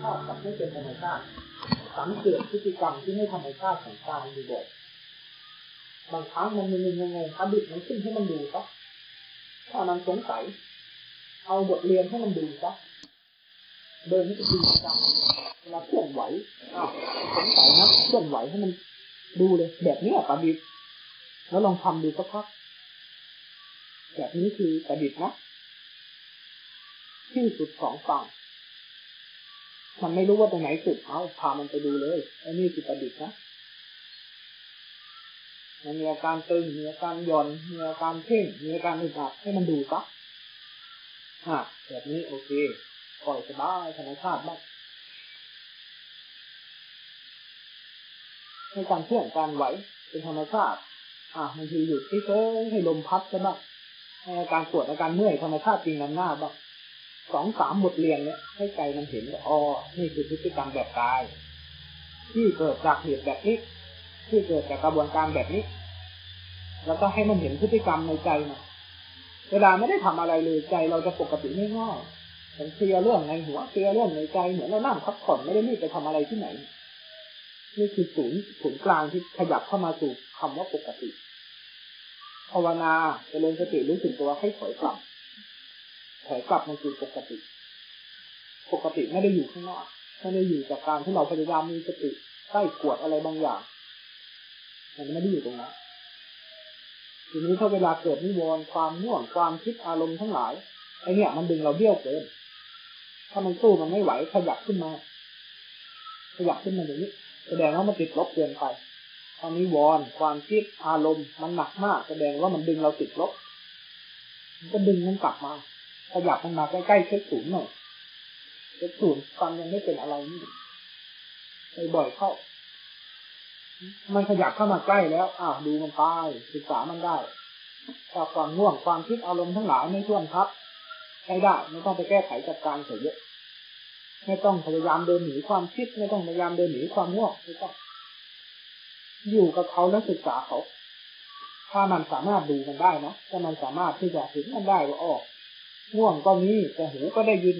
ชาติกับไม่เป็นธรรมชาติ สังเกตพฤติกรรมที่ไม่ธรรมชาติของกายดูบ่อยบางครั้งมันมันยังไงอดีตมันขึ้นให้มันดูซะถ้ามันสงสัย เอาบทเรียนให้มันดูซะเดินให้เป็นจริงจังเวลาเคลื่อนไหวอ้าวสงสัยนะเคลื่อนไหวให้มันดูเลย แบบนี้ประดิษฐ์แล้วลองทำดูสักพักแบบนี้คือประดิษฐ์นะที่สุดของฝั่ง มันไม่รู้ว่าตรงไหนสุดเอาพามันไปดูเลยไอ้นี่คือประดิษฐ์นะมันมีอาการตึงมีอาการหย่อนมีอาการเพ่งมีอาการอึดอัดให้มันดูซะอะแบบนี้โอเคปล่อยสบายธรรมชาติบ้างให้การเคลื่อนการไหวเป็นธรรมชาติ อะบางทีหยุดที่เฉยให้ลมพัดใช่บ้างให้อาการปวดอาการเมื่อยธรรมชาติจริงนำหน้าบ้าง สองสามบทเรียนเนี่ยให้ใจมันเห็นว่าอ๋อนี่คือพฤติกรรมแบบกาย ที่เกิดจากเหตุแบบนี้ ที่เกิดจากกระบวนการแบบนี้ แล้วก็ให้มันเห็นพฤติกรรมในใจนะเวลาไม่ได้ทำอะไรเลยใจเราจะปกติไม่ง่ายมันเคลียร์เรื่องในหัวเคลียร์เรื่องในใจเหมือนเรานั่งพักผ่อนไม่ได้รีบไปทำอะไรที่ไหนนี่คือศูนย์ศูนย์กลางที่ขยับเข้ามาสู่คำว่าปกติภาวนาจเจริญสติรู้สึกตัวให้ถอยกลับ ถอยกลับมาสู่ปกติ ปกติไม่ได้อยู่ข้างนอกไม่ได้อยู่จากการที่เราพยายามมีสติใกล้กวดอะไรบางอย่างมันไม่ได้อยู่ตรงนั้นทีนี้ถ้าเวลาเกิดนิวรณ์ความง่วงความคิดอารมณ์ทั้งหลายไอเนี่ยมันดึงเราเบี้ยวเกิน ถ้ามันสู้มันไม่ไหวขยับขึ้นมา ขยับขึ้นมาอย่างนี้ แสดงว่ามันติดลบเกินไปตอนนี้วอนความคิดอารมณ์มันหนักมาก แสดงว่ามันดึงเราติดลบ มันก็ดึงมันกลับมา ขยับมันมาใกล้ๆเช็คศูนย์หน่อยเช็คศูนย์ฟังยังไม่เป็นอะไรนี่ไปบ่อยเข้า มันขยับเข้ามาใกล้แล้วอ้าวดูมันไปศึกษามันได้ถ้าความง่วงความคิดอารมณ์ทั้งหลายไม่ท่วมทับใช้ได้ไม่ต้องไปแก้ไขจัดการเสียเยอะไม่ต้องพยายามเดินหนีความคิดไม่ต้องพยายามเดินหนีความง่วงไม่ต้องอยู่กับเขาแล้วศึกษาเขา ถ้ามันสามารถดูมันได้นะถ้ามันสามารถที่จะเห็นมันได้ว่าออก ง่วงก็มีแต่หูก็ได้ยิน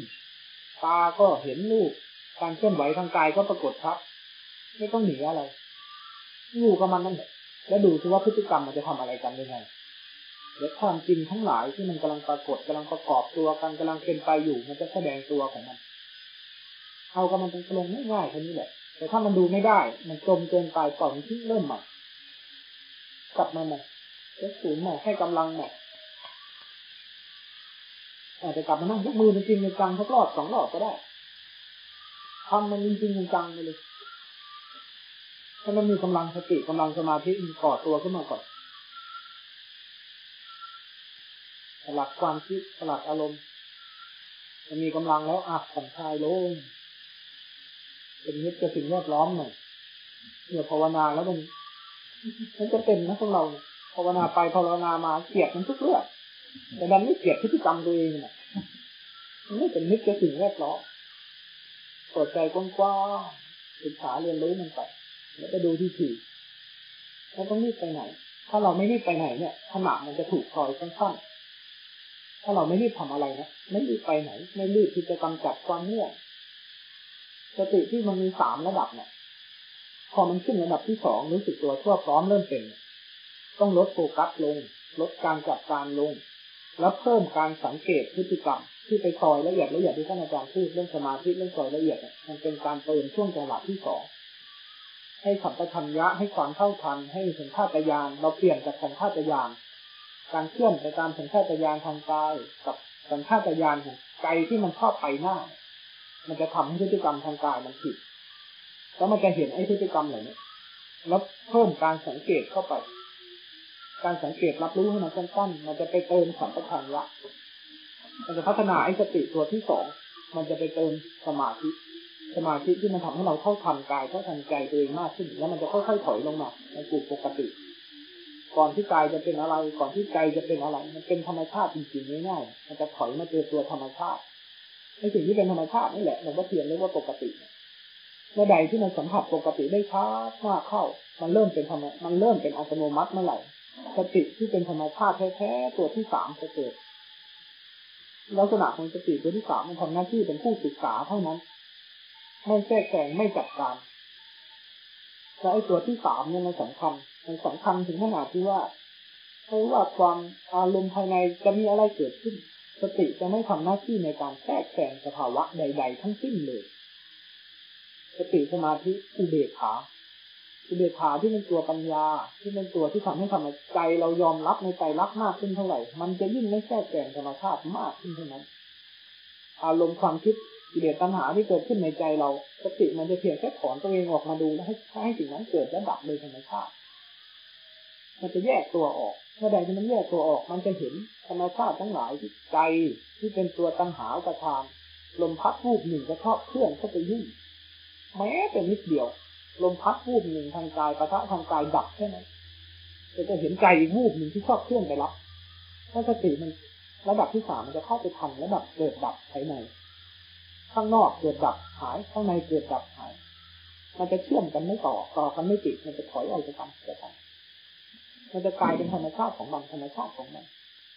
ตาก็เห็นรูปการเคลื่อนไหวทางกายก็ปรากฏครับ ไม่ต้องหนีอะไรอยู่กับมันนั่นแหละแล้วดูซิว่าพฤติกรรมมันจะทำอะไรกันยังไงและความจริงทั้งหลายที่มันกำลังปรากฏกำลังประกอบตัวกันกำลังเป็นไปอยู่ มันจะแสดงตัวของมันเอากับมันตรงๆง่ายๆแค่นี้แหละ แต่ถ้ามันดูไม่ได้ มันจมเกินไปก่อนที่เริ่มใหม่กลับมาใหม่เช็คศูนย์ใหม่ให้กำลังใหม่ อาจจะกลับมานั่งยกมือจริงๆจังสักรอบสองรอบก็ได้ทำมันจริงๆจังไปเลยถ้ามันมีกำลังสติกำลังสมาธิมันก่อตัวขึ้นมาก่อนสลัดความคิดสลัดอารมณ์จะมีกำลังแล้วอะผ่อนคลายลงเป็นมิตรกับสิ่งแวดล้อมหน่อยเมื่อภาวนาแล้วมันมันจะเป็นนะพวกเราภาวนาไปภาวนามาเกลียดมันทุกเรื่อง แต่ดันไม่เกลียดพฤติกรรมตัวเองนะมันไม่เป็นมิตรกับสิ่งแวดล้อมเปิดใจกว้างๆศึกษาเรียนรู้มันไป แล้วก็ดูที่ถี่เราต้องรีบไปไหน ถ้าเราไม่รีบไปไหนเนี่ยขนาดมันจะถูกคอยสั้นๆ ถ้าเราไม่รีบทำอะไรนะ ไม่รีบไปไหน ไม่รีบที่จะกำจัดความง่วงสติที่มันมีสามระดับเนี่ยพอมันขึ้นระดับที่สองรู้สึกตัวทั่วพร้อมเริ่มเป็น ต้องลดโฟกัสลง ลดการจัดการลง แล้วเพิ่มการสังเกตพฤติกรรม ที่ไปซอยละเอียดละเอียดที่ท่านอาจารย์พูดเรื่องสมาธิเรื่องซอยละเอียดมันเป็นการเติมช่วงจังหวะที่สองให้สัมปชัญญะให้ความเท่าทันให้สัญชาตญาณเราเปลี่ยนจากสัญชาตญาณการเคลื่อนไปตามสัญชาตญาณทางกายกับสัญชาตญาณของใจที่มันชอบไปหน้า มันจะทำให้พฤติกรรมทางกายมันผิดแล้วมันจะเห็นไอ้พฤติกรรมเหล่านี้แล้วเพิ่มการสังเกตเข้าไป การสังเกตรับรู้ให้มันสั้นๆมันจะไปเติมสัมปชัญญะมันจะพัฒนาไอ้สติตัวที่สองมันจะไปเติมสมาธิ สมาธิที่มันทำให้เราเข้าทันกายเข้าทันใจตัวเองมากขึ้น แล้วมันจะค่อยๆถอยลงมาในกลุ่มปกติ ก่อนที่กายจะเป็นอะไร ก่อนที่ใจจะเป็นอะไร มันเป็นธรรมชาติจริงๆง่ายๆมันจะถอยมาเจอตัวธรรมชาติในสิ่งที่เป็นธรรมชาตินี่แหละหลวงพ่อเทียนเรียกว่าปกติเมื่อใดที่มันสัมผัสปกติได้ชัดมากเข้า มันเริ่มเป็นธรรมมันเริ่มเป็นอัตโนมัติเมื่อไหร่ สติที่เป็นธรรมชาติแท้ๆตัวที่สามจะเกิดลักษณะของสติตัวที่สามมันทำหน้าที่เป็นผู้ศึกษาเท่านั้น ไม่แก้แข่งไม่จัดการและไอ้ตัวที่สามเนี่ยมันสำคัญมันสำคัญถึงขนาดที่ว่าไม่ว่าความอารมณ์ภายในจะมีอะไรเกิดขึ้น สติจะไม่ทำหน้าที่ในการแทรกแซงสภาวะใด ๆ ทั้งสิ้นเลย สติสมาธิอุเบกขา อุเบกขาที่เป็นตัวปัญญา ที่เป็นตัวที่ทำให้ทำใจเรายอมรับในใจรักมากขึ้นเท่าไหร่ มันจะยิ่งไม่แทรกแซงธรรมชาติมากขึ้นเท่านั้น อารมณ์ความคิดกิเลสตัณหาที่เกิดขึ้นในใจเราสติมันจะเพียงแค่ถอนตัวเองออกมาดูแลให้ให้สิ่งนั้นเกิดและดับโดยธรรมชาติ มันจะแยกตัวออกเมื่อใดที่มันแยกตัวออก มันจะเห็นธรรมชาติทั้งหลายที่ใจที่เป็นตัวตัณหากระทานลมพัดรูปหนึ่งก็ชอบเคลื่อนเข้าไปยุ่งแม้แต่นิดเดียว ลมพัดรูปหนึ่งทางกายปะทะทางกายดับแค่นั้นจะจะเห็นใจอีกรูปหนึ่งที่ชอบเคลื่อนไปรับถ้าสติมันระดับที่สามมันจะเข้าไปทันระดับเกิดดับภายใน ข้างนอกเกิดดับหาย ข้างในเกิดดับหาย มันจะเชื่อมกันไม่ต่อต่อกันไม่ติดมันจะถอยออกจากกันจากกันมันจะกลายเป็นธรรมชาติของมันธรรมชาติของมัน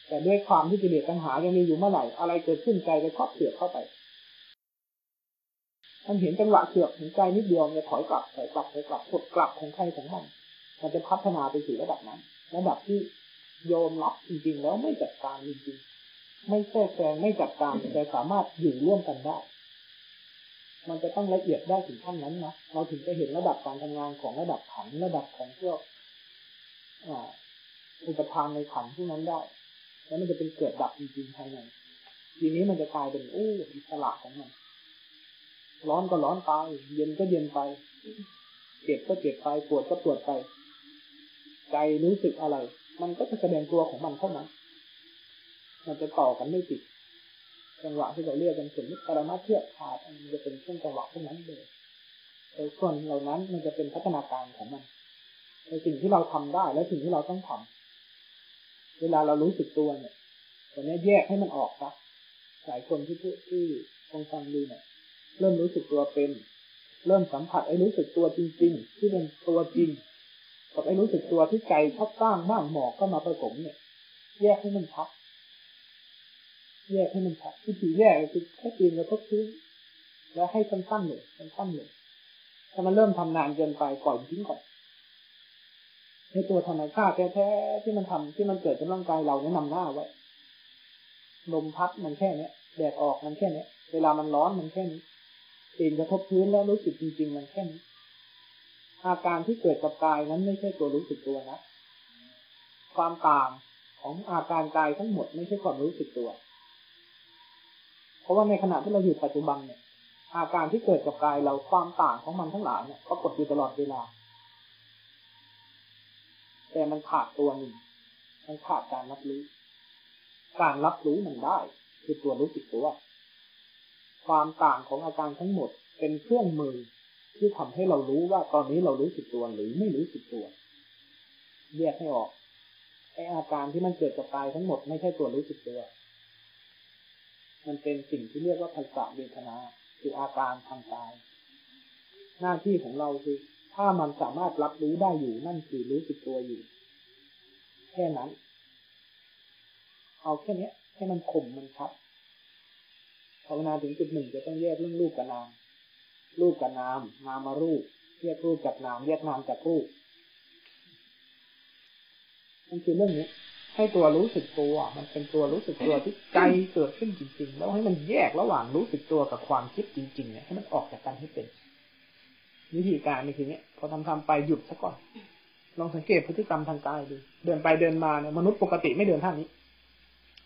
แต่ด้วยความที่กิเลสตัณหายังมีอยู่เมื่อไหร่อะไรเกิดขึ้นใจจะชอบเสือกเข้าไป มันเห็นจังหวะเสือกถึงใจนิดเดียวเนี่ยถอยกลับถอยกลับถอยกลับกดกลับของใครของมันมันจะพัฒนาไปสู่ระดับนั้น ระดับที่ยอมรับจริง ๆ แล้วไม่จัดการจริงๆไม่แทรกแซงไม่จัดการแต่สามารถอยู่ร่วมกันได้ มันจะต้องละเอียดได้ถึงขั้นนั้นนะเราถึงจะเห็นระดับการทำงานของระดับขันระดับของพวกอุปทานในขันที่นั้นได้ แล้วมันจะเป็นเกิดดับจริงๆภายในทีนี้มันจะกลายเป็นอู้อิสระของมัน ร้อนก็ร้อนไป เย็นก็เย็นไป เจ็บก็เจ็บไป ปวดก็ปวดไป ใจรู้สึกอะไร มันก็จะแสดงตัวของมันเท่านั้นมันจะต่อกันไม่ติด จังหวะที่เราเรียกกันสมมติปรมาเทียบขาดมันจะเป็นช่วงจังหวะพวกนั้นเลยแต่ส่วนเหล่านั้นมันจะเป็นพัฒนาการของมัน ในสิ่งที่เราทำได้และสิ่งที่เราต้องทำเวลาเรารู้สึกตัวเนี่ยตอนนี้แยกให้มันออกครับหลายคนที่ที่ที่คงฟังดูเนี่ย เริ่มรู้สึกตัวเป็น เริ่มสัมผัสไอ้รู้สึกตัวจริง ๆ ที่เป็นตัวจริง กับไอ้รู้สึกตัวที่ใจชอบสร้างบ้างหมอกก็มาผสมเนี่ย แยกให้มันชัดแยกให้มันชัดวิธีแยกคือแค่ตีนแล้วก็พื้นแล้วให้สั้นๆหนึ่งสั้นๆหนึ่งถ้ามันเริ่มทำนานเกินไปปล่อยทิ้งก่อนในตัวธรรมชาติแท้ๆที่มันทำที่มันเกิดกับร่างกายเราเนี่ยนำหน้าไว้ลมพัดมันแค่เนี้ยแดดออกมันแค่เนี้ยเวลามันร้อนมันแค่นี้ ตีนกระทบพื้นแล้วรู้สึกจริง ๆ มันแค่นี้อาการที่เกิดกับกายนั้นไม่ใช่ตัวรู้สึกตัวนะ ความต่างของอาการกายทั้งหมดไม่ใช่ความรู้สึกตัว เพราะว่าในขณะที่เราอยู่ปัจจุบันเนี่ย อาการที่เกิดกับกายเราความต่างของมันทั้งหลายเนี่ยปรากฏอยู่ตลอดเวลา แต่มันขาดตัวหนึ่ง มันขาดการรับรู้ การรับรู้มันได้ คือตัวรู้สึกตัว ความต่างของอาการทั้งหมดเป็นเครื่องมือที่ทำให้เรารู้ว่าตอนนี้เรารู้สึกตัวหรือไม่รู้สึกตัวแยกให้ออกไออาการที่มันเกิดกับกายทั้งหมดไม่ใช่ตัวรู้สึกตัว มันเป็นสิ่งที่เรียกว่าภาษาเวทนา คืออาการทางกาย หน้าที่ของเราคือ ถ้ามันสามารถรับรู้ได้อยู่นั่นคือรู้สึกตัวอยู่ แค่นั้น เอาแค่นี้ให้มันคมมันชัด ภาวนาถึงจุดหนึ่งจะต้องแยกเรื่องรูปกับนาม รูปกับนาม นามมารูปแยกรูปจากนามแยกนามจากรูปนั่นคือเรื่องนี้ ให้ตัวรู้สึกตัว มันเป็นตัวรู้สึกตัวที่ใจเกิดขึ้นจริง ๆ แล้วให้มันแยกระหว่างรู้สึกตัวกับความคิดจริงๆเนี่ยให้มันออกจากกันให้เป็นวิธีการนี่คือเนี้ยพอทำทำไปหยุดซะก่อนลองสังเกตพฤติกรรมทางกายดู เดินไปเดินมาเนี่ยมนุษย์ปกติไม่เดินท่านี้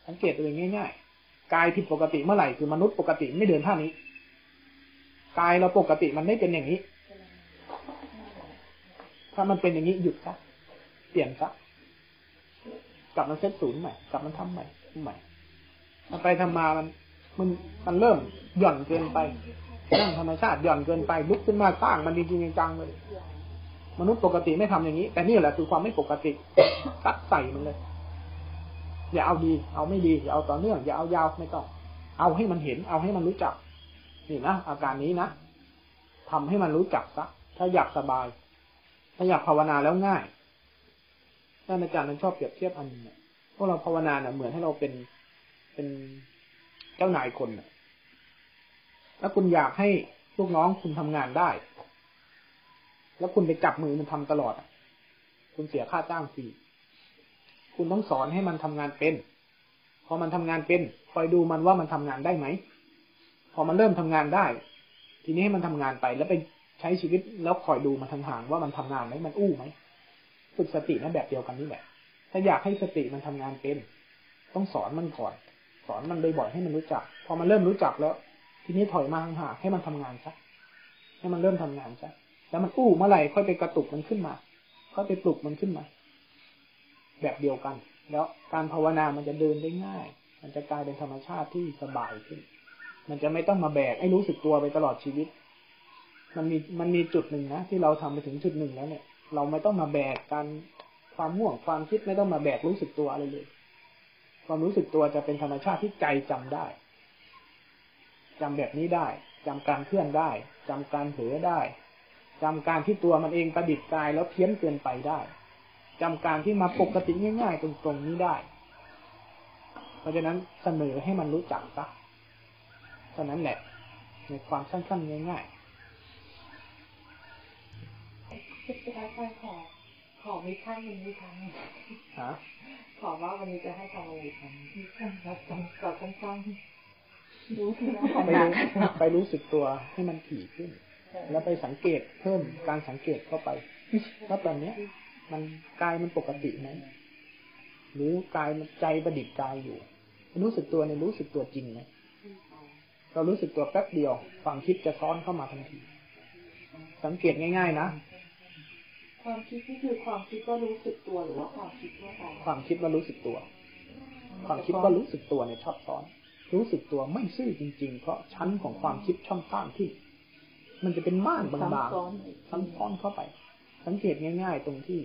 สังเกตตัวเองง่าย ๆ กายผิดปกติเมื่อไหร่คือมนุษย์ปกติไม่เดินท่านี้ กายเราปกติมันไม่เป็นอย่างนี้ ถ้ามันเป็นอย่างนี้หยุดซะเปลี่ยนซะกลับมาเซตศูนย์ใหม่กลับมาทำใหม่ใหม่ทำไปทำมามันมันมันเริ่มหย่อนเกินไปนั่งธรรมชาติหย่อนเกินไปลุกขึ้นมาสร้างมันจริงจริงจังเลย มนุษย์ปกติไม่ทำอย่างนี้ แต่นี่แหละคือความไม่ปกติตัดใส่มันเลย อย่าเอาดี เอาไม่ดีอย่าเอาต่อเนื่องอย่าเอายาวไม่ต้อง เอาให้มันเห็น เอาให้มันรู้จัก นี่นะอาการนี้นะทำให้มันรู้จักซะถ้าอยากสบาย ถ้าอยากภาวนาแล้วง่ายท่านอาจารย์มันชอบเปรียบเทียบอันนึงพวกเราภาวนาเนี่ยเหมือนให้เราเป็นเป็นเจ้านายคนแล้วคุณอยากให้ลูกน้องคุณทำงานได้ แล้วคุณไปจับมือมันทำตลอด คุณเสียค่าจ้างฟรี คุณต้องสอนให้มันทำงานเป็น พอมันทำงานเป็นคอยดูมันว่ามันทำงานได้ไหม พอมันเริ่มทำงานได้ ทีนี้ให้มันทำงานไปแล้วไปใช้ชีวิตแล้วคอยดูมันทางห่างว่ามันทำงานไหมมันอู้ไหมฝึกสตินั่นแบบเดียวกันนี่แหละ ถ้าอยากให้สติมันทำงานเป็น ต้องสอนมันก่อน สอนมันบ่อยๆให้มันรู้จัก พอมันเริ่มรู้จักแล้ว ทีนี้ถอยมาห่างๆให้มันทำงานซะให้มันเริ่มทำงานซะแล้วมันอู้เมื่อไหร่ค่อยไปกระตุกมันขึ้นมา ค่อยไปปลุกมันขึ้นมา แบบเดียวกัน แล้วการภาวนามันจะเดินได้ง่าย มันจะกลายเป็นธรรมชาติที่สบายขึ้น มันจะไม่ต้องมาแบกให้รู้สึกตัวไปตลอดชีวิต มันมีมันมีจุดหนึ่งนะที่เราทำไปถึงจุดหนึ่งแล้วเนี่ย เราไม่ต้องมาแบกการความห่วงความคิดไม่ต้องมาแบกรู้สึกตัวอะไรเลย ความรู้สึกตัวจะเป็นธรรมชาติที่ใจจำได้จำแบบนี้ได้จำการเคลื่อนได้จำการเผลอได้จำการที่ตัวมันเองประดิษฐ์กายแล้วเพี้ยนเกินไปได้ จำการที่มาปกติง่าย ๆ ตรงๆนี้ได้ เพราะฉะนั้นเสนอให้มันรู้จักซะเท่านั้นแหละ ในความสั้นๆง่ายๆจะได้ไปขอขอมีขั้นหนึ่งมีครั้งฮะขอว่าวันนี้จะให้ทำอะไรครั้งที่ขั้นเราต้องเราต้องสร้างรู้ที่เราไปรู้ไปรู้สึกตัวให้มันถี่ขึ้น แล้วไปสังเกตเพิ่มการสังเกตเข้าไปว่าตอนเนี้ย มันกายมันปกติไหมหรือกายมันใจประดิษฐ์กายอยู่รู้สึกตัวในรู้สึกตัวจริงไหมเรารู้สึกตัวแป๊บเดียวความคิดจะซ้อนเข้ามาทันที สังเกตง่าย ๆ นะความคิดนี่คือความคิดว่ารู้สึกตัวหรือว่าความคิดว่าการความคิดว่ารู้สึกตัว ความคิดว่ารู้สึกตัวเนี่ยชอบซ้อน รู้สึกตัวไม่ซื่อจริง ๆ เพราะชั้นของความคิดช่องสร้างที่ มันจะเป็นม่านบางๆซ้ำซ้อนเข้าไป สังเกตง่าย ๆ ตรงที่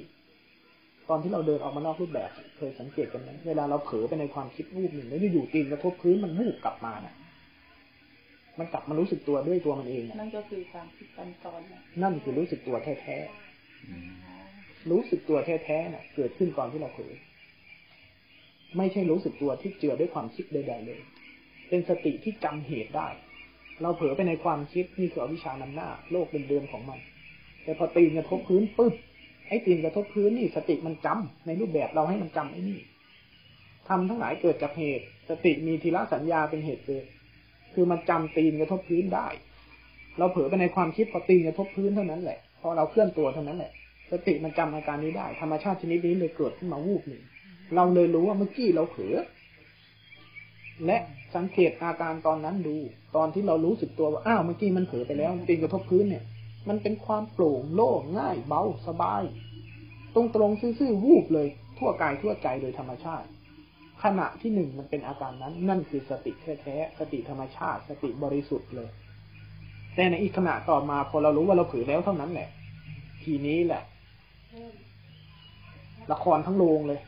ตอนที่เราเดินออกมานอกรูปแบบเคยสังเกตกันไหมเวลาเราเผลอไปในความคิดวูบหนึ่งแล้วอยู่ๆตีนกระทบพื้นมันวูบกลับมาน่ะ มันกลับมารู้สึกตัวด้วยตัวมันเองน่ะนั่นก็คือความคิดปันซ้อนนะนั่นคือรู้สึกตัวแท้ๆรู้สึกตัวแท้ๆน่ะ เกิดขึ้นก่อนที่เราเผลอไม่ใช่รู้สึกตัวที่เจือด้วยความคิดใดๆเลย เป็นสติที่จำเหตุได้ เราเผลอไปในความคิดนี่คืออวิชานำหน้า โลกเดิมๆของมัน แต่พอตีนกระทบพื้นปึ๊บ ไอ้ตีนกระทบพื้นนี่สติมันจำในรูปแบบเราให้มันจำไอ้นี่ทำทั้งหลายเกิดจากเหตุ สติมีทีละสัญญาเป็นเหตุเกิด คือมันจำตีนกระทบพื้นได้ เราเผลอไปในความคิดพอตีนกระทบพื้นเท่านั้นแหละ พอเราเคลื่อนตัวเท่านั้นแหละ สติมันจำอาการนี้ได้ ธรรมชาติชนิดนี้เลยเกิดขึ้นมาวูบหนึ่ง เราเลยรู้ว่าเมื่อกี้เราเผลอ และสังเกตอาการตอนนั้นดู ตอนที่เรารู้สึกตัวว่า อ้าว เมื่อกี้มันเผลอไปแล้วตีนกระทบพื้นเนี่ย มันเป็นความโปร่งโล่งง่ายเบาสบาย ตรงตรงซื่อๆวูบเลย ทั่วกายทั่วใจโดยธรรมชาติ ขณะที่หนึ่งมันเป็นอาการนั้น นั่นคือสติแท้ๆสติธรรมชาติ สติบริสุทธิ์เลย แต่ในอีกขณะต่อมาพอเรารู้ว่าเราเผลอแล้วเท่านั้นแหละ ทีนี้แหละ ละครทั้งโรงเลย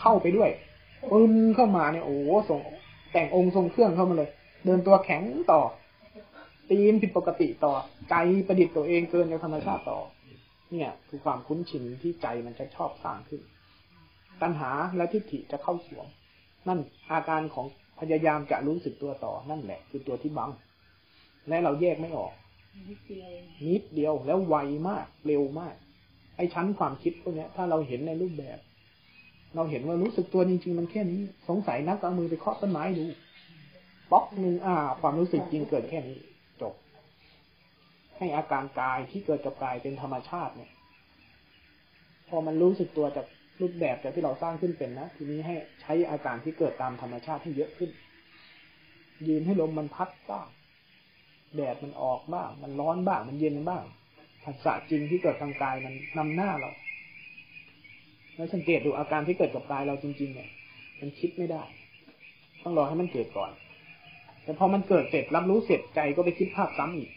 เข้าไปด้วยปึ้มเข้ามาเนี่ยโอ้โหส่งแต่งองค์ทรงเครื่องเข้ามาเลย เดินตัวแข็งต่อ ตีนผิดปกติต่อใจประดิษฐ์ตัวเองเกินจากธรรมชาติต่อ เนี่ย คือความคุ้นชินที่ใจมันจะชอบสร้างขึ้น ตัณหาและทิฏฐิจะเข้าสวม นั่นอาการของพยายามจะรู้สึกตัวต่อนั่นแหละ คือตัวที่บัง และเราแยกไม่ออก นิดเดียวแล้วไวมากเร็วมาก ไอ้ชั้นความคิดพวกนี้ยถ้าเราเห็นในรูปแบบ เราเห็นว่ารู้สึกตัวจริง ๆ มันแค่นี้ สงสัยนักเอามือไปเคาะต้นไม้ดูป๊อกหนึ่งอ่า ความรู้สึกจริงเกิดแค่นี้ ให้อาการกายที่เกิดกับกายเป็นธรรมชาติเนี่ย พอมันรู้สึกตัวจากรูปแบบจากที่เราสร้างขึ้นเป็นนะทีนี้ให้ใช้อาการที่เกิดตามธรรมชาติให้เยอะขึ้น ยืนให้ลมมันพัดบ้างแดดมันออกบ้างมันร้อนบ้างมันเย็นบ้างผัสสะจริงที่เกิดทางกายมันนำหน้าเราแล้วสังเกตดูอาการที่เกิดกับกายเราจริง ๆ เนี่ย มันคิดไม่ได้ ต้องรอให้มันเกิดก่อน แต่พอมันเกิดเสร็จรับรู้เสร็จใจก็ไปคิดภาพซ้ำอีก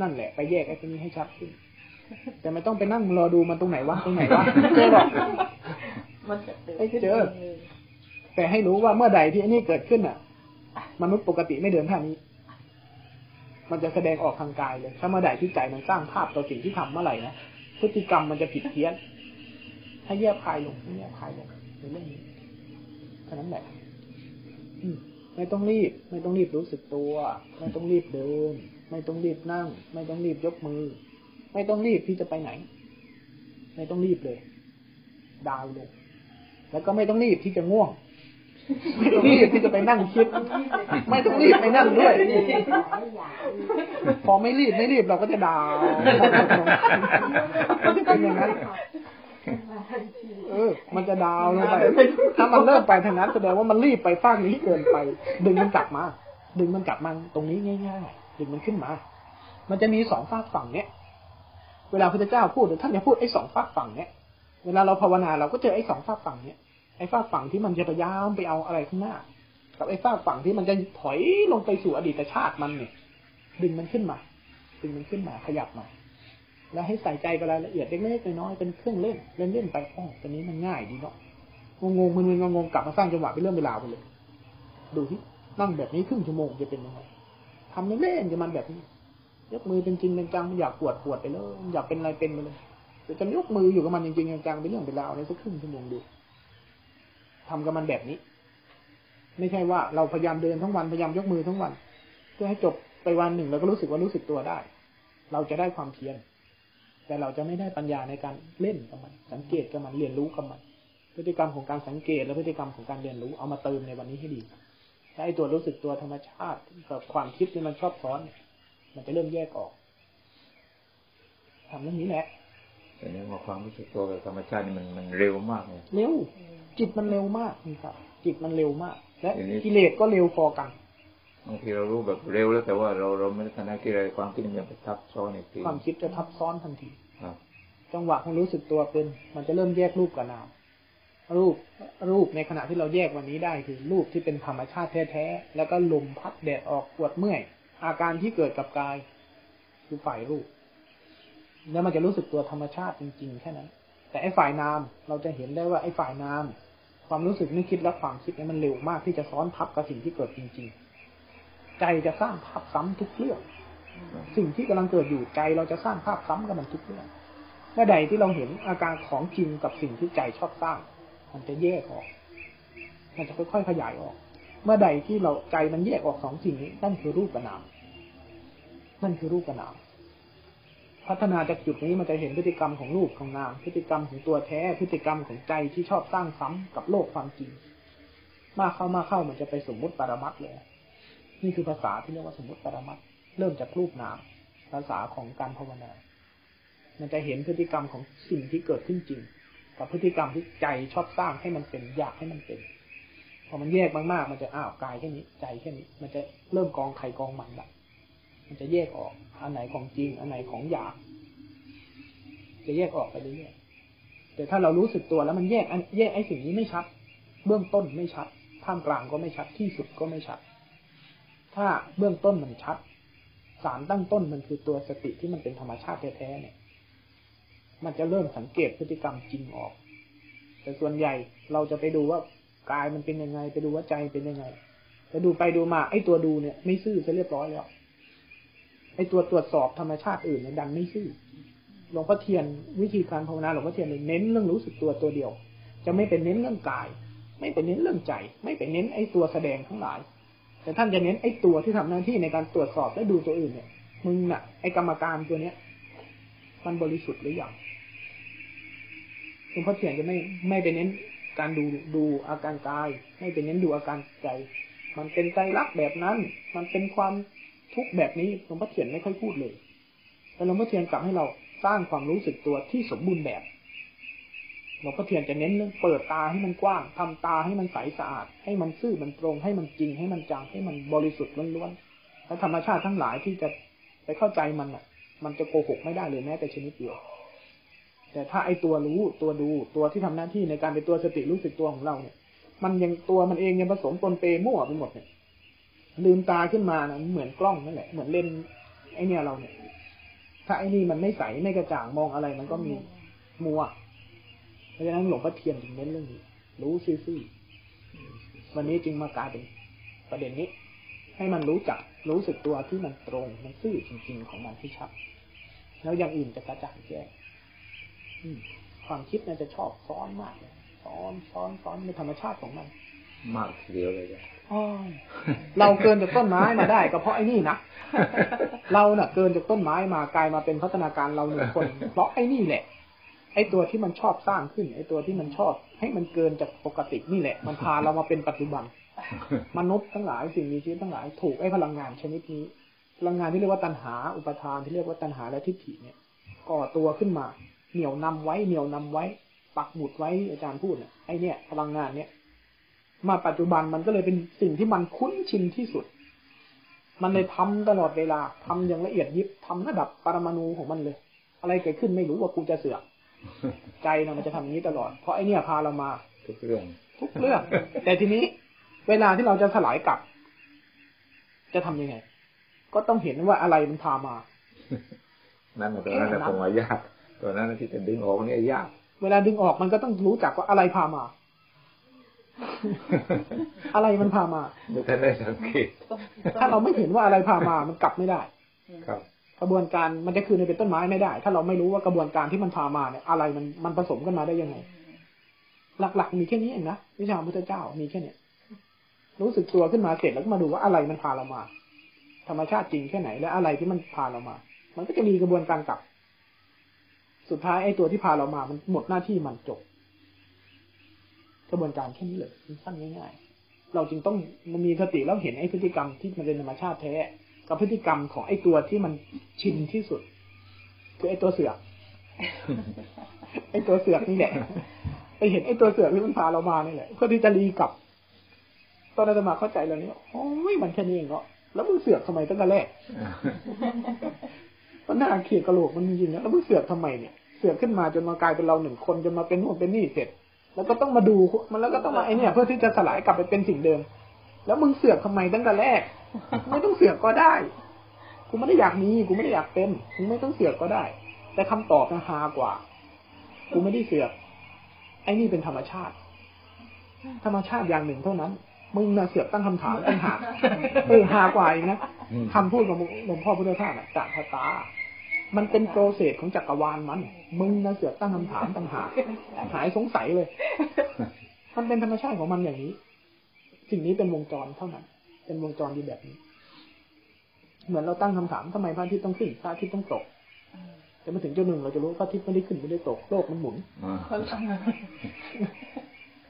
นั่นแหละไปแยกไอ้ตรงนี้ให้ชัดขึ้นแต่ไม่ต้องไปนั่งรอดูมันตรงไหนวะตรงไหนวะไม่เจอหรอกมันจะเจอไม่เจอแต่ให้รู้ว่าเมื่อใดที่อันนี้เกิดขึ้นอะ มนุษย์ปกติไม่เดินท่านี้ มันจะแสดงออกทางกายเลย ถ้าเมื่อใดที่ใจมันสร้างภาพต่อสิ่งที่ทำเมื่อไหร่นะพฤติกรรมมันจะผิดเพี้ยนให้แยกคายลงให้แยกคายลงในเรื่องนี้แค่นั้นแหละ อืม ไม่ต้องรีบ ไม่ต้องรีบรู้สึกตัว ไม่ต้องรีบเดิน ไม่ต้องรีบนั่ง ไม่ต้องรีบยกมือ ไม่ต้องรีบที่จะไปไหน ไม่ต้องรีบเลย ดาวเลย แล้วก็ไม่ต้องรีบที่จะง่วง ไม่ต้องรีบที่จะไปนั่งคิด ไม่ต้องรีบไปนั่งด้วย พอไม่รีบไม่รีบเราก็จะดาวมันจะเป็นอย่างนั้น เออ มันจะดาวลงไป ถ้ามันเริ่มไปทางนั้นแสดงว่ามันรีบไปฟากนี้เกินไป ดึงมันกลับมา ดึงมันกลับมาตรงนี้ง่ายๆ ดึงมันขึ้นมา มันจะมีสองฝากฝั่งเนี้ย เวลาพระเจ้าพูดท่านจะพูดไอ้สองฝากฝั่งเนี้ย เวลาเราภาวนาเราก็เจอไอ้สองฝากฝั่งเนี้ย ไอ้ฝากฝั่งที่มันจะพยายามไปเอาอะไรข้างหน้า กับไอ้ฝากฝั่งที่มันจะถอยลงไปสู่อดีตชาติมันเนี่ย ดึงมันขึ้นมา ดึงมันขึ้นมา ขยับมา แล้วให้ใส่ใจกับรายละเอียดเล็กๆน้อยๆเป็นเครื่องเล่นเล่นเล่นไปอ๋อตัวนี้มันง่ายดีเนาะงงๆมึนๆงงๆกลับมาสร้างจังหวะเป็นเรื่องเวลาไปเลย ดูที่นั่งแบบนี้ครึ่งชั่วโมงจะเป็นยังไงทำเล่นๆกับมันแบบนี้ยกมือเป็นจริงเป็นจังอยากปวดปวดไปเลยอยากเป็นอะไรเป็นไปเลยแต่จะยกมืออยู่กับมันจริงๆจังๆเป็นเรื่องเป็นราวในสักครึ่งชั่วโมงดูทำกับมันแบบนี้ ไม่ใช่ว่าเราพยายามเดินทั้งวันพยายามยกมือทั้งวัน เพื่อให้จบไปวันหนึ่งเราก็รู้สึกว่ารู้สึกตัวได้ เราจะได้ความเพียร แต่เราจะไม่ได้ปัญญาในการเล่นกับมัน สังเกตกับมันเรียนรู้กับมัน พฤติกรรมของการสังเกตและพฤติกรรมของการเรียนรู้เอามาเติมในวันนี้ให้ดีถ้าไอ้ตัวรู้สึกตัวธรรมชาติกับความคิดที่มันชอบซ้อน มันจะเริ่มแยกออกทำเรื่องนี้แหละแต่เนื่องว่าความรู้สึกตัวกับธรรมชาตินี่มันมันเร็วมากเลยเร็วจิตมันเร็วมากนี่ครับ จิตมันเร็วมาก และทีนี้กิเลสก็เร็วพอกัน บางทีเรารู้แบบเร็วแล้วแต่ว่าเราเราไม่ได้ทันได้คิดอะไรความคิดมันยังไปทับซ้อนอีกทีความคิดจะทับซ้อนทันทีครับจังหวะของรู้สึกตัวเป็นมันจะเริ่มแยกรูปกับนามรูปรูปในขณะที่เราแยกวันนี้ได้คือ รูปที่เป็นธรรมชาติแท้ๆแล้วก็ลมพัดแดดออกปวดเมื่อย อาการที่เกิดกับกาย คือฝ่ายรูป แล้วมันจะรู้สึกตัวธรรมชาติจริง ๆ แค่นั้น แต่ไอ้ฝ่ายนามเราจะเห็นได้ว่าไอ้ฝ่ายนาม ความรู้สึกนึกคิดและความคิดเนี่ยมันเร็วมากที่จะซ้อนทับกับสิ่งที่เกิดจริง ๆ ใจจะสร้างภาพซ้ำทุกเรื่อง สิ่งที่กำลังเกิดอยู่ใจเราจะสร้างภาพซ้ำกับมันทุกเรื่องเมื่อใดที่เราเห็นอาการของจริงกับสิ่งที่ใจชอบสร้าง มันจะแยกออก มันจะค่อยๆขยายออก เมื่อใดที่เราใจมันแยกออกสองสิ่งนี้นั่นคือรูปกับนาม นั่นคือรูปกับนาม พัฒนาจากจุดนี้มันจะเห็นพฤติกรรมของรูปของนาม พฤติกรรมของตัวแท้ พฤติกรรมของใจที่ชอบสร้างซ้ำกับโลกความจริง มากเข้ามากเข้ามันจะไปสมมุติปรมัตเลย นี่คือภาษาที่เรียกว่าสมมติปรมัตเริ่มจากรูปนามภาษาของการภาวนา มันจะเห็นพฤติกรรมของสิ่งที่เกิดขึ้นจริง กับพฤติกรรมที่ใจชอบสร้างให้มันเป็นอยากให้มันเป็น พอมันแยกมากๆ มันจะอ้าวกายแค่นี้ ใจแค่นี้ มันจะเริ่มกองไข่กองมันละมันจะแยกออก อันไหนของจริง อันไหนของอยาก จะแยกออกไปเรื่อยๆแต่ถ้าเรารู้สึกตัวแล้วมันแยกอันแยกไอ้สิ่งนี้ไม่ชัด เบื้องต้นไม่ชัด ท่ามกลางก็ไม่ชัด ที่สุดก็ไม่ชัด ถ้าเบื้องต้นมันชัด สารตั้งต้นมันคือตัวสติที่มันเป็นธรรมชาติแท้ๆเนี่ย มันจะเริ่มสังเกตพฤติกรรมจริงออก แต่ส่วนใหญ่เราจะไปดูว่ากายมันเป็นยังไง ไปดูว่าใจเป็นยังไงไปดูไปดูมาไอ้ตัวดูเนี่ย ไม่ซื่อจะเรียบร้อยแล้วไอ้ตัวตรวจสอบธรรมชาติอื่นเนี่ยดันไม่ซื่อหลวงพ่อเทียนวิธีการภาวนาหลวงพ่อเทียนเน้นเรื่องรู้สึกตัวตัวเดียว จะไม่เป็นเน้นเรื่องกาย ไม่เป็นเน้นเรื่องใจ ไม่เป็นเน้นไอ้ตัวแสดงทั้งหลาย แต่ท่านจะเน้นไอ้ตัวที่ทำหน้าที่ในการตรวจสอบและดูตัวอื่นเนี่ยมึงน่ะไอ้กรรมการตัวเนี้ย มันบริสุทธิ์หรือยังหลวงพ่อเทียนจะไม่ไม่ไปเน้นการดูดูอาการกาย ไม่ไปเน้นดูอาการใจ มันเป็นใจรักแบบนั้น มันเป็นความทุกข์แบบนี้หลวงพ่อเทียนไม่ค่อยพูดเลย แต่หลวงพ่อเทียนกลับให้เราสร้างความรู้สึกตัวที่สมบูรณ์แบบ หลวงพ่อเทียนจะเน้นเรื่องเปิดตาให้มันกว้างทำตาให้มันใสสะอาด ให้มันซื่อมันตรง ให้มันจริง ให้มันจังให้มันบริสุทธิ์ล้วนๆและธรรมชาติทั้งหลายที่จะไปเข้าใจมันอะ มันจะโกหกไม่ได้เลยแม้แต่ชนิดเดียว แต่ถ้าไอตัวรู้ตัวดูตัวที่ทำหน้าที่ในการเป็นตัวสติรู้สึกตัวของเราเนี่ย มันยังตัวมันเองยังผสมปนเปมั่วไปหมดเนี่ยลืมตาขึ้นมานะเหมือนกล้องนั่นแหละเหมือนเล่นไอเนี่ยเราเนี่ย ถ้าไอ้นี่มันไม่ใสไม่กระจ่างมองอะไรมันก็มีมัว เพราะฉะนั้นหลวงพ่อเทียนจึงเน้นเรื่องนี้ รู้ซื่อๆวันนี้จึงมากลายเป็นประเด็นนี้ ให้มันรู้จักรู้สึกตัวที่มันตรงมันซื่อจริง ๆ ของมันที่ชัด แล้วอย่างอื่นจะกระจ่างแจ้งอืมความคิดน่าจะชอบซ้อนมากเลยซ้อนซ้อนซ้อนในธรรมชาติของมัน มากทีเดียวเลยจ้ะอ้อยเราเกินจากต้นไม้มาได้ก็เพราะไอ้นี่นะเราน่ะ เกินจากต้นไม้มากลายมาเป็นพัฒนาการเราหนึ่งคน เพราะไอ้นี่แหละ ไอ้ตัวที่มันชอบสร้างขึ้น ไอ้ตัวที่มันชอบ ให้มันเกินจากปกตินี่แหละ มันพาเรามาเป็นปัจจุบัน มนุษย์ทั้งหลายสิ่งมีชีวิตทั้งหลายถูกไอ้พลังงานชนิดนี้พลังงานที่เรียกว่าตัณหาอุปทานที่เรียกว่าตัณหาและทิฏฐิเนี่ย ก่อตัวขึ้นมา เหนี่ยวนำไว้เหนี่ยวนำไว้ ปักหมุดไว้อาจารย์พูดน่ะไอ้เนี่ย พลังงานเนี่ย มาปัจจุบันมันก็เลยเป็นสิ่งที่มันคุ้นชินที่สุด มันเลยทำตลอดเวลาทำอย่างละเอียดยิบทำระดับปรมาณูของมันเลย อะไรเกิดขึ้นไม่รู้ว่ากูจะเสือก ใจนะมันจะทำอย่างนี้ตลอด เพราะไอเนี่ยพาเรามา ทุกเรื่อง ทุกเรื่อง แต่ทีนี้เวลาที่เราจะสลายกลับ จะทำยังไง ก็ต้องเห็นว่าอะไรมันพามา นั่นน่ะตัวนั้นน่ะผมว่ายาก ตัวนั้นน่ะที่จะดึงออกนี่ยาก เวลาดึงออกมันก็ต้องรู้จักว่าอะไรพามา อะไรมันพามาไม่ทันได้สังเกตถ้าเราไม่เห็นว่าอะไรพามา มันกลับไม่ได้ ครับ กระบวนการมันจะคืนในเป็นต้นไม้ไม่ได้ ถ้าเราไม่รู้ว่ากระบวนการที่มันพามาเนี่ยอะไรมันมันผสมกันมาได้ยังไง หลักๆ มีแค่นี้เองนะวิชาพุทธเจ้ามีแค่เนี้ยรู้สึกตัวขึ้นมาเสร็จแล้วก็มาดูว่าอะไรมันพาเรามา ธรรมชาติจริงแค่ไหน และอะไรที่มันพาเรามา มันก็จะมีกระบวนการกลับ สุดท้ายไอ้ตัวที่พาเรามา มันหมดหน้าที่มันจบ กระบวนการแค่นี้เลยสั้นง่าย ๆ เราจึงต้องมันมีสติแล้วเห็นไอ้พฤติกรรมที่มันเป็นธรรมชาติแท้ กับพฤติกรรมของไอ้ตัวที่มันชินที่สุด คือไอ้ตัวเสือกไอ้ตัวเสือกนี่แหละไปเห็นไอ้ตัวเสือกที่มันพาเรามานี่แหละเพื่อที่จะรีกลับ ตอนนั้นจะมาเข้าใจแล้วเนี่ยโอ้ยมันแค่นี้เองเนาะแล้วมึงเสือกทำไมตั้งแต่แรกมันน่าเขียดกระโหลกมันจริงๆนะแล้วมึงเสือกทำไมเนี่ยเสือกขึ้นมาจนมากลายเป็นเราหนึ่งคนจนมาเป็นนู่นเป็นนี่เสร็จ แล้วก็ต้องมาดูมันแล้วก็ต้องมาไอเนี่ย เพื่อที่จะสลายกลับไปเป็นสิ่งเดิม แล้วมึงเสือกทำไมตั้งแต่แรก ไม่ต้องเสือกก็ได้ กูไม่ได้อยากมี กูไม่ได้อยากเป็น กูไม่ต้องเสือกก็ได้ แต่คำตอบมันฮากว่า กูไม่ได้เสือก ไอ้นี่เป็นธรรมชาติ ธรรมชาติอย่างหนึ่งเท่านั้น มึงน่ะเสือกตั้งคำถามตั้งหากเออฮากว่าอีกนะอืมคำพูดของหลวงพ่อพุทธทาสอะจากภาษามันเป็นโปรเซสของจักรวาลมัน มึงนะเสือกตั้งคำถามต่างหากหายสงสัยเลย มันเป็นธรรมชาติของมันอย่างนี้ สิ่งนี้เป็นวงจรเท่านั้น เป็นวงจรดีแบบนี้ เหมือนเราตั้งคำถามทำไมพระอาทิตย์ต้องขึ้นพระอาทิตย์ต้องตกจะมาถึงจุดหนึ่งเราจะรู้ว่าพระอาทิตย์ไม่ได้ขึ้นไม่ได้ตกโลกมันหมุนอ่า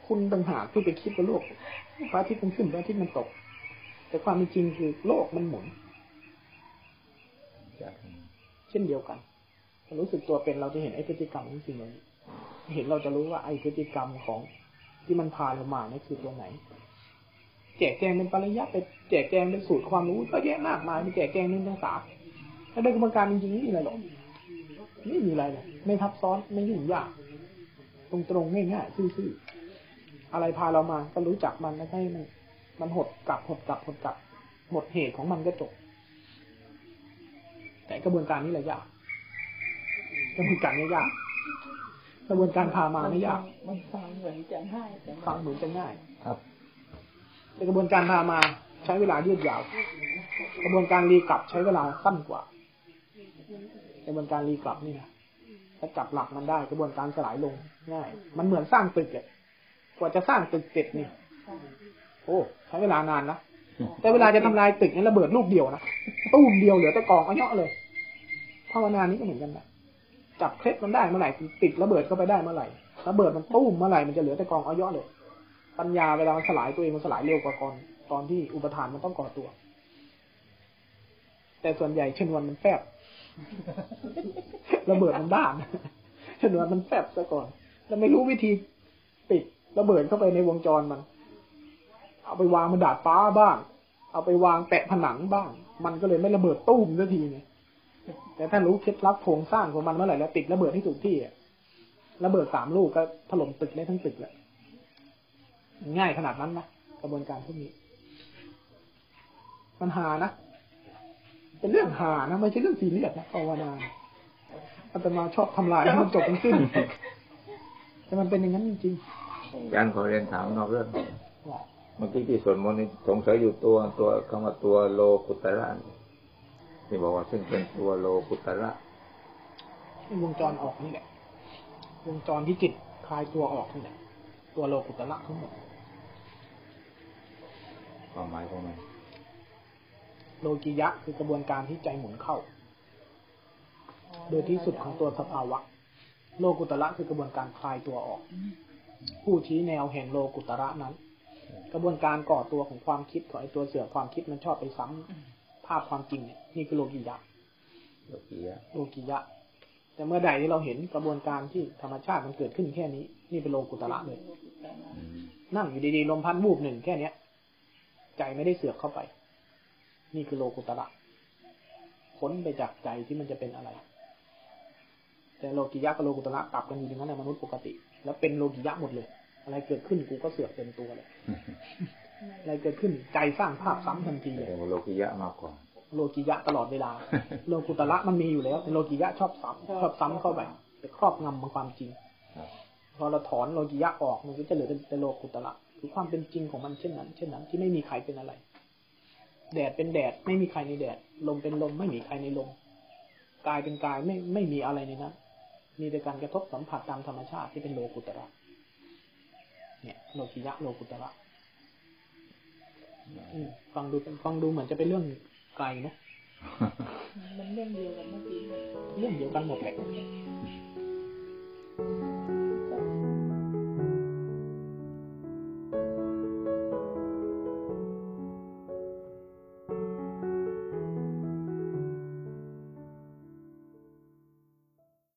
คุณต่างหากที่ไปคิดว่าโลกพระอาทิตย์มันขึ้นพระอาทิตย์มันตก แต่ความเป็นจริงคือโลกมันหมุนจ้ะเช่นเดียวกันพอรู้สึกตัวเป็นเราจะเห็นไอ้พฤติกรรมของสิ่งเหล่านี้เห็นเราจะรู้ว่าไอ้พฤติกรรมของที่มันพาเรามานี่คือตัวไหน แจกแจงเป็นปริยัติไปแจกแจงเป็นสูตรความรู้ก็แยะมากมายไปแจกแจงเป็นภาษาถ้าโดยกระบวนการจริงๆไม่มีอะไรหรอกไม่มีอะไรเลยไม่ทับซ้อนไม่ยุ่งยากตรงๆง่ายๆซื่อๆอะไรพาเรามาก็รู้จักมันแล้วให้มันมันหดกลับหดกลับหดกลับหมดเหตุของมันก็จบแต่กระบวนการนี้แหละยากกระบวนการนี้ยากกระบวนการพามาไม่ยากมันฟังเหมือนจะง่ายแต่ฟังเหมือนจะง่าย ครับแต่ กระบวนการพามาใช้เวลายืดยาว กระบวนการรีกลับใช้เวลาสั้นกว่า กระบวนการรีกลับนี่นะถ้าจับหลักมันได้ กระบวนการสลายลงง่าย มันเหมือนสร้างตึกเลยกว่าจะสร้างตึกเสร็จนี่ โอ้ใช้เวลานานนะแต่เวลาจะทำลายตึกนี่ระเบิดลูกเดียวนะตู้มเดียวเหลือแต่กองเอาเยอะเลยภาวนานี้ก็เหมือนกันนะจับเคล็ดมันได้เมื่อไหร่ติดระเบิดเข้าไปได้เมื่อไหร่ระเบิดมันตู้มเมื่อไหร่มันจะเหลือแต่กองเอาเยอะเลย ปัญญาเวลามันสลายตัวเองมันสลายเร็วกว่าก่อนตอนที่อุปทานมันต้องก่อตัว แต่ส่วนใหญ่ชนวนมันแฟบระเบิดมันด้านชนวนมันแฟบซะก่อน แล้วไม่รู้วิธีปิดระเบิดเข้าไปในวงจรมัน เอาไปวางบนดาดฟ้าบ้าง เอาไปวางแปะผนังบ้าง มันก็เลยไม่ระเบิดตุ้มสักทีเนี่แต่ถ้ารู้เคล็ดลับโครงสร้างของมันเมื่อไหร่แล้วติดระเบิดที่ถูกที่อะระเบิดสามลูกก็ถล่มตึกได้ทั้งตึกแล้ว ง่ายขนาดนั้นนะกระบวนการพวกนี้มันหานะเป็นเรื่องหานะไม่ใช่เรื่องซีเรียสนะภาวนาอาตมาชอบทำลายให้มันจบกันสิ้นแต่มันเป็นอย่างนั้นจริงอาจารย์ขอเรียนถามนอกเรื่องๆว่าเมื่อกี้ที่สวดมนต์นี่สงสัยอยู่ตัวตัวคำว่าตัวโลกุตระนี่ที่บอกว่าซึ่งเป็นตัวโลกุตระวงจรออกนี่แหละวงจรที่จิตคลายตัวออกนี่แหละตัวโลกุตละทั้งหมด ความหมายของมันโลกิยะคือกระบวนการที่ใจหมุนเข้า โดยที่สุดของตัวสภาวะ โลกุตระคือกระบวนการคลายตัวออก ผู้ชี้แนวแห่งโลกุตระนั้น กระบวนการก่อตัวของความคิดของไอตัวเสือความคิดมันชอบไปซ้ำภาพความจริงเนี่ยนี่คือโลกิยะ โลกียะ โลกิยะ แต่เมื่อใดที่เราเห็นกระบวนการที่ธรรมชาติมันเกิดขึ้นแค่นี้ นี่เป็นโลกุตระเลยอืมนั่งอยู่ดีๆลมพัดวูบหนึ่งแค่เนี้ย ใจไม่ได้เสือกเข้าไป นี่คือโลกุตระพ้นไปจากใจที่มันจะเป็นอะไร แต่โลกิยะกับโลกุตระกลับกันอยู่อย่างนั้นในมนุษย์ปกติ แล้วเป็นโลกิยะหมดเลย อะไรเกิดขึ้นกูก็เสือกเต็มตัวเลยอะไรเกิดขึ้นใจสร้างภาพซ้ำทันทีแสเลยดงว่าโลกียะมากกว่าโลกิยะตลอดเวลา โลกุตระมันมีอยู่แล้วแต่โลกิยะชอบซ้ำชอบซ้ำเข้าไปไปครอบงำมันความจริงครับพอเราถอนโลกิยะออกมันก็จะเหลือแต่โลกุตระ คือความเป็นจริงของมันเช่นนั้น เช่นนั้น ที่ไม่มีใครเป็นอะไร แดดเป็นแดด ไม่มีใครในแดด ลมเป็นลม ไม่มีใครในลม กายเป็นกายไม่ไม่มีอะไรในนั้นมีแต่การกระทบสัมผัสตามธรรมชาติที่เป็นโลกุตระ เนี่ยโลกิยะโลกุตระอืมฟังดูฟังดูเหมือนจะเป็นเรื่องไกลนะมันเรื่องเดียวกันเมื่อกี้เรื่องเดียวกันหมดแหละเ